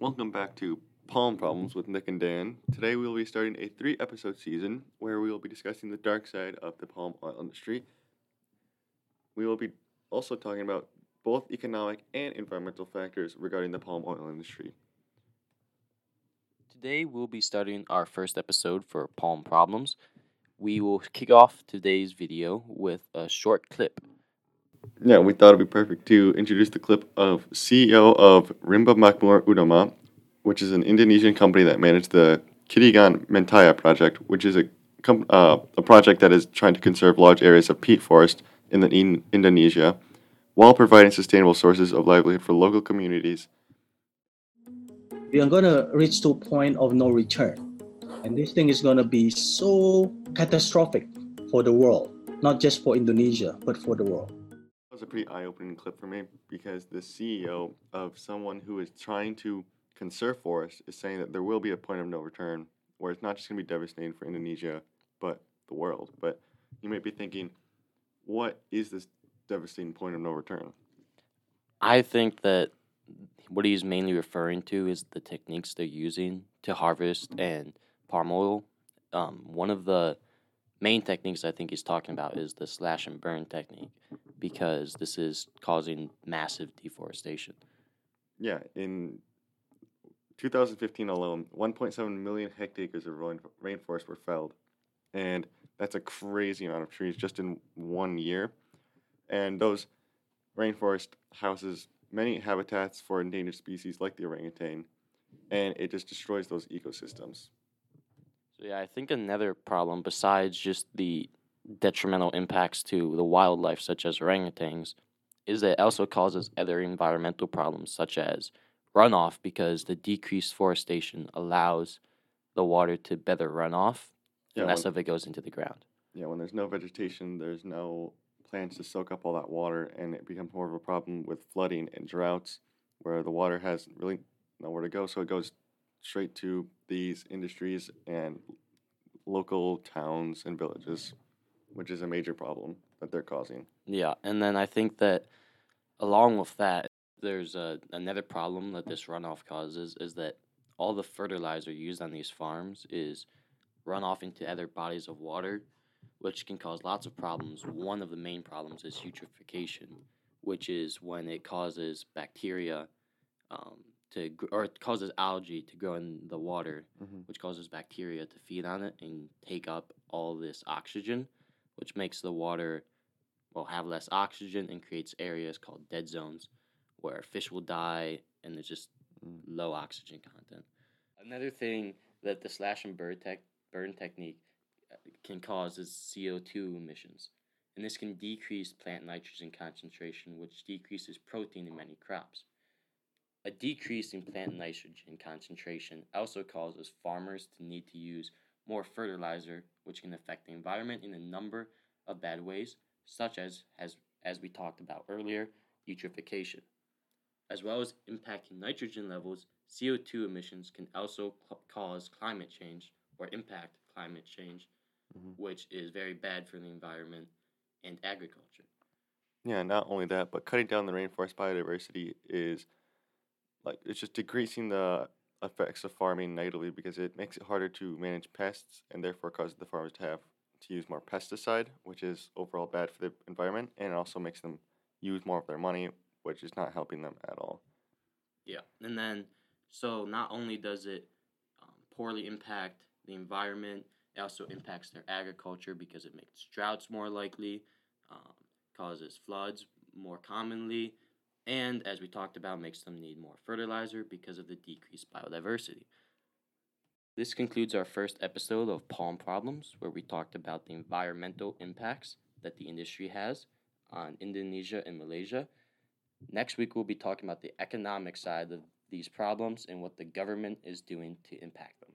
Welcome back to Palm Problems with Nick and Dan. Today we will be starting a three episode season where we will be discussing the dark side of the palm oil industry. We will be also talking about both economic and environmental factors regarding the palm oil industry. Today we'll be starting our first episode for Palm Problems. We will kick off today's video with a short clip. Yeah, we thought it'd be perfect to introduce the clip of CEO of Rimba Makmur Utama, which is an Indonesian company that managed the Katingan Mentaya project, which is a com- uh, a project that is trying to conserve large areas of peat forest in in Indonesia, while providing sustainable sources of livelihood for local communities. we are going to reach to a point of no return. And this thing is going to be so catastrophic for the world, not just for Indonesia, but for the world. Was a pretty eye-opening clip for me because the CEO of someone who is trying to conserve forests is saying that there will be a point of no return, where it's not just going to be devastating for Indonesia, but the world. But you might be thinking, what is this devastating point of no return? I think that what he's mainly referring to is the techniques they're using to harvest and palm oil. Um, one of the main techniques I think he's talking about is the slash and burn technique because this is causing massive deforestation. Yeah, in 2015 alone, 1.7 million hectares of rain- rainforest were felled, and that's a crazy amount of trees just in one year. And those rainforest houses many habitats for endangered species like the orangutan, and it just destroys those ecosystems. So yeah, I think another problem besides just the detrimental impacts to the wildlife such as orangutans is that it also causes other environmental problems such as runoff because the decreased forestation allows the water to better run off Yeah, and less when, of it goes into the ground. yeah, when there's no vegetation, there's no plants to soak up all that water, and it becomes more of a problem with flooding and droughts, where the water has really nowhere to go, so it goes straight to these industries and local towns and villages, which is a major problem that they're causing. Yeah, and then I think that along with that, there's a, another problem that this runoff causes is that all the fertilizer used on these farms is run off into other bodies of water, which can cause lots of problems. One of the main problems is eutrophication, which is when it causes bacteria um, to gr- or it causes algae to grow in the water, Mhm. which causes bacteria to feed on it and take up all this oxygen, which makes the water will have less oxygen and creates areas called dead zones where fish will die and there's just Mm. low oxygen content. Another thing that the slash and burn, tech, burn technique uh, can cause is CO2 emissions. And this can decrease plant nitrogen concentration, which decreases protein in many crops. A decrease in plant nitrogen concentration also causes farmers to need to use more fertilizer, which can affect the environment in a number of bad ways, such as, as, as we talked about earlier, eutrophication. As well as impacting nitrogen levels, CO2 emissions can also cl- cause climate change or impact climate change, Mhm. which is very bad for the environment and agriculture. Yeah, not only that, but cutting down the rainforest biodiversity is like it's just decreasing the effects of farming negatively because it makes it harder to manage pests and therefore causes the farmers to have to use more pesticide, which is overall bad for the environment, and it also makes them use more of their money, which is not helping them at all. Yeah, and then so not only does it um, poorly impact the environment, it also impacts their agriculture because it makes droughts more likely, um, causes floods more commonly, and as we talked about, makes them need more fertilizer because of the decreased biodiversity. This concludes our first episode of Palm Problems, where we talked about the environmental impacts that the industry has on Indonesia and Malaysia. Next week, we'll be talking about the economic side of these problems and what the government is doing to impact them.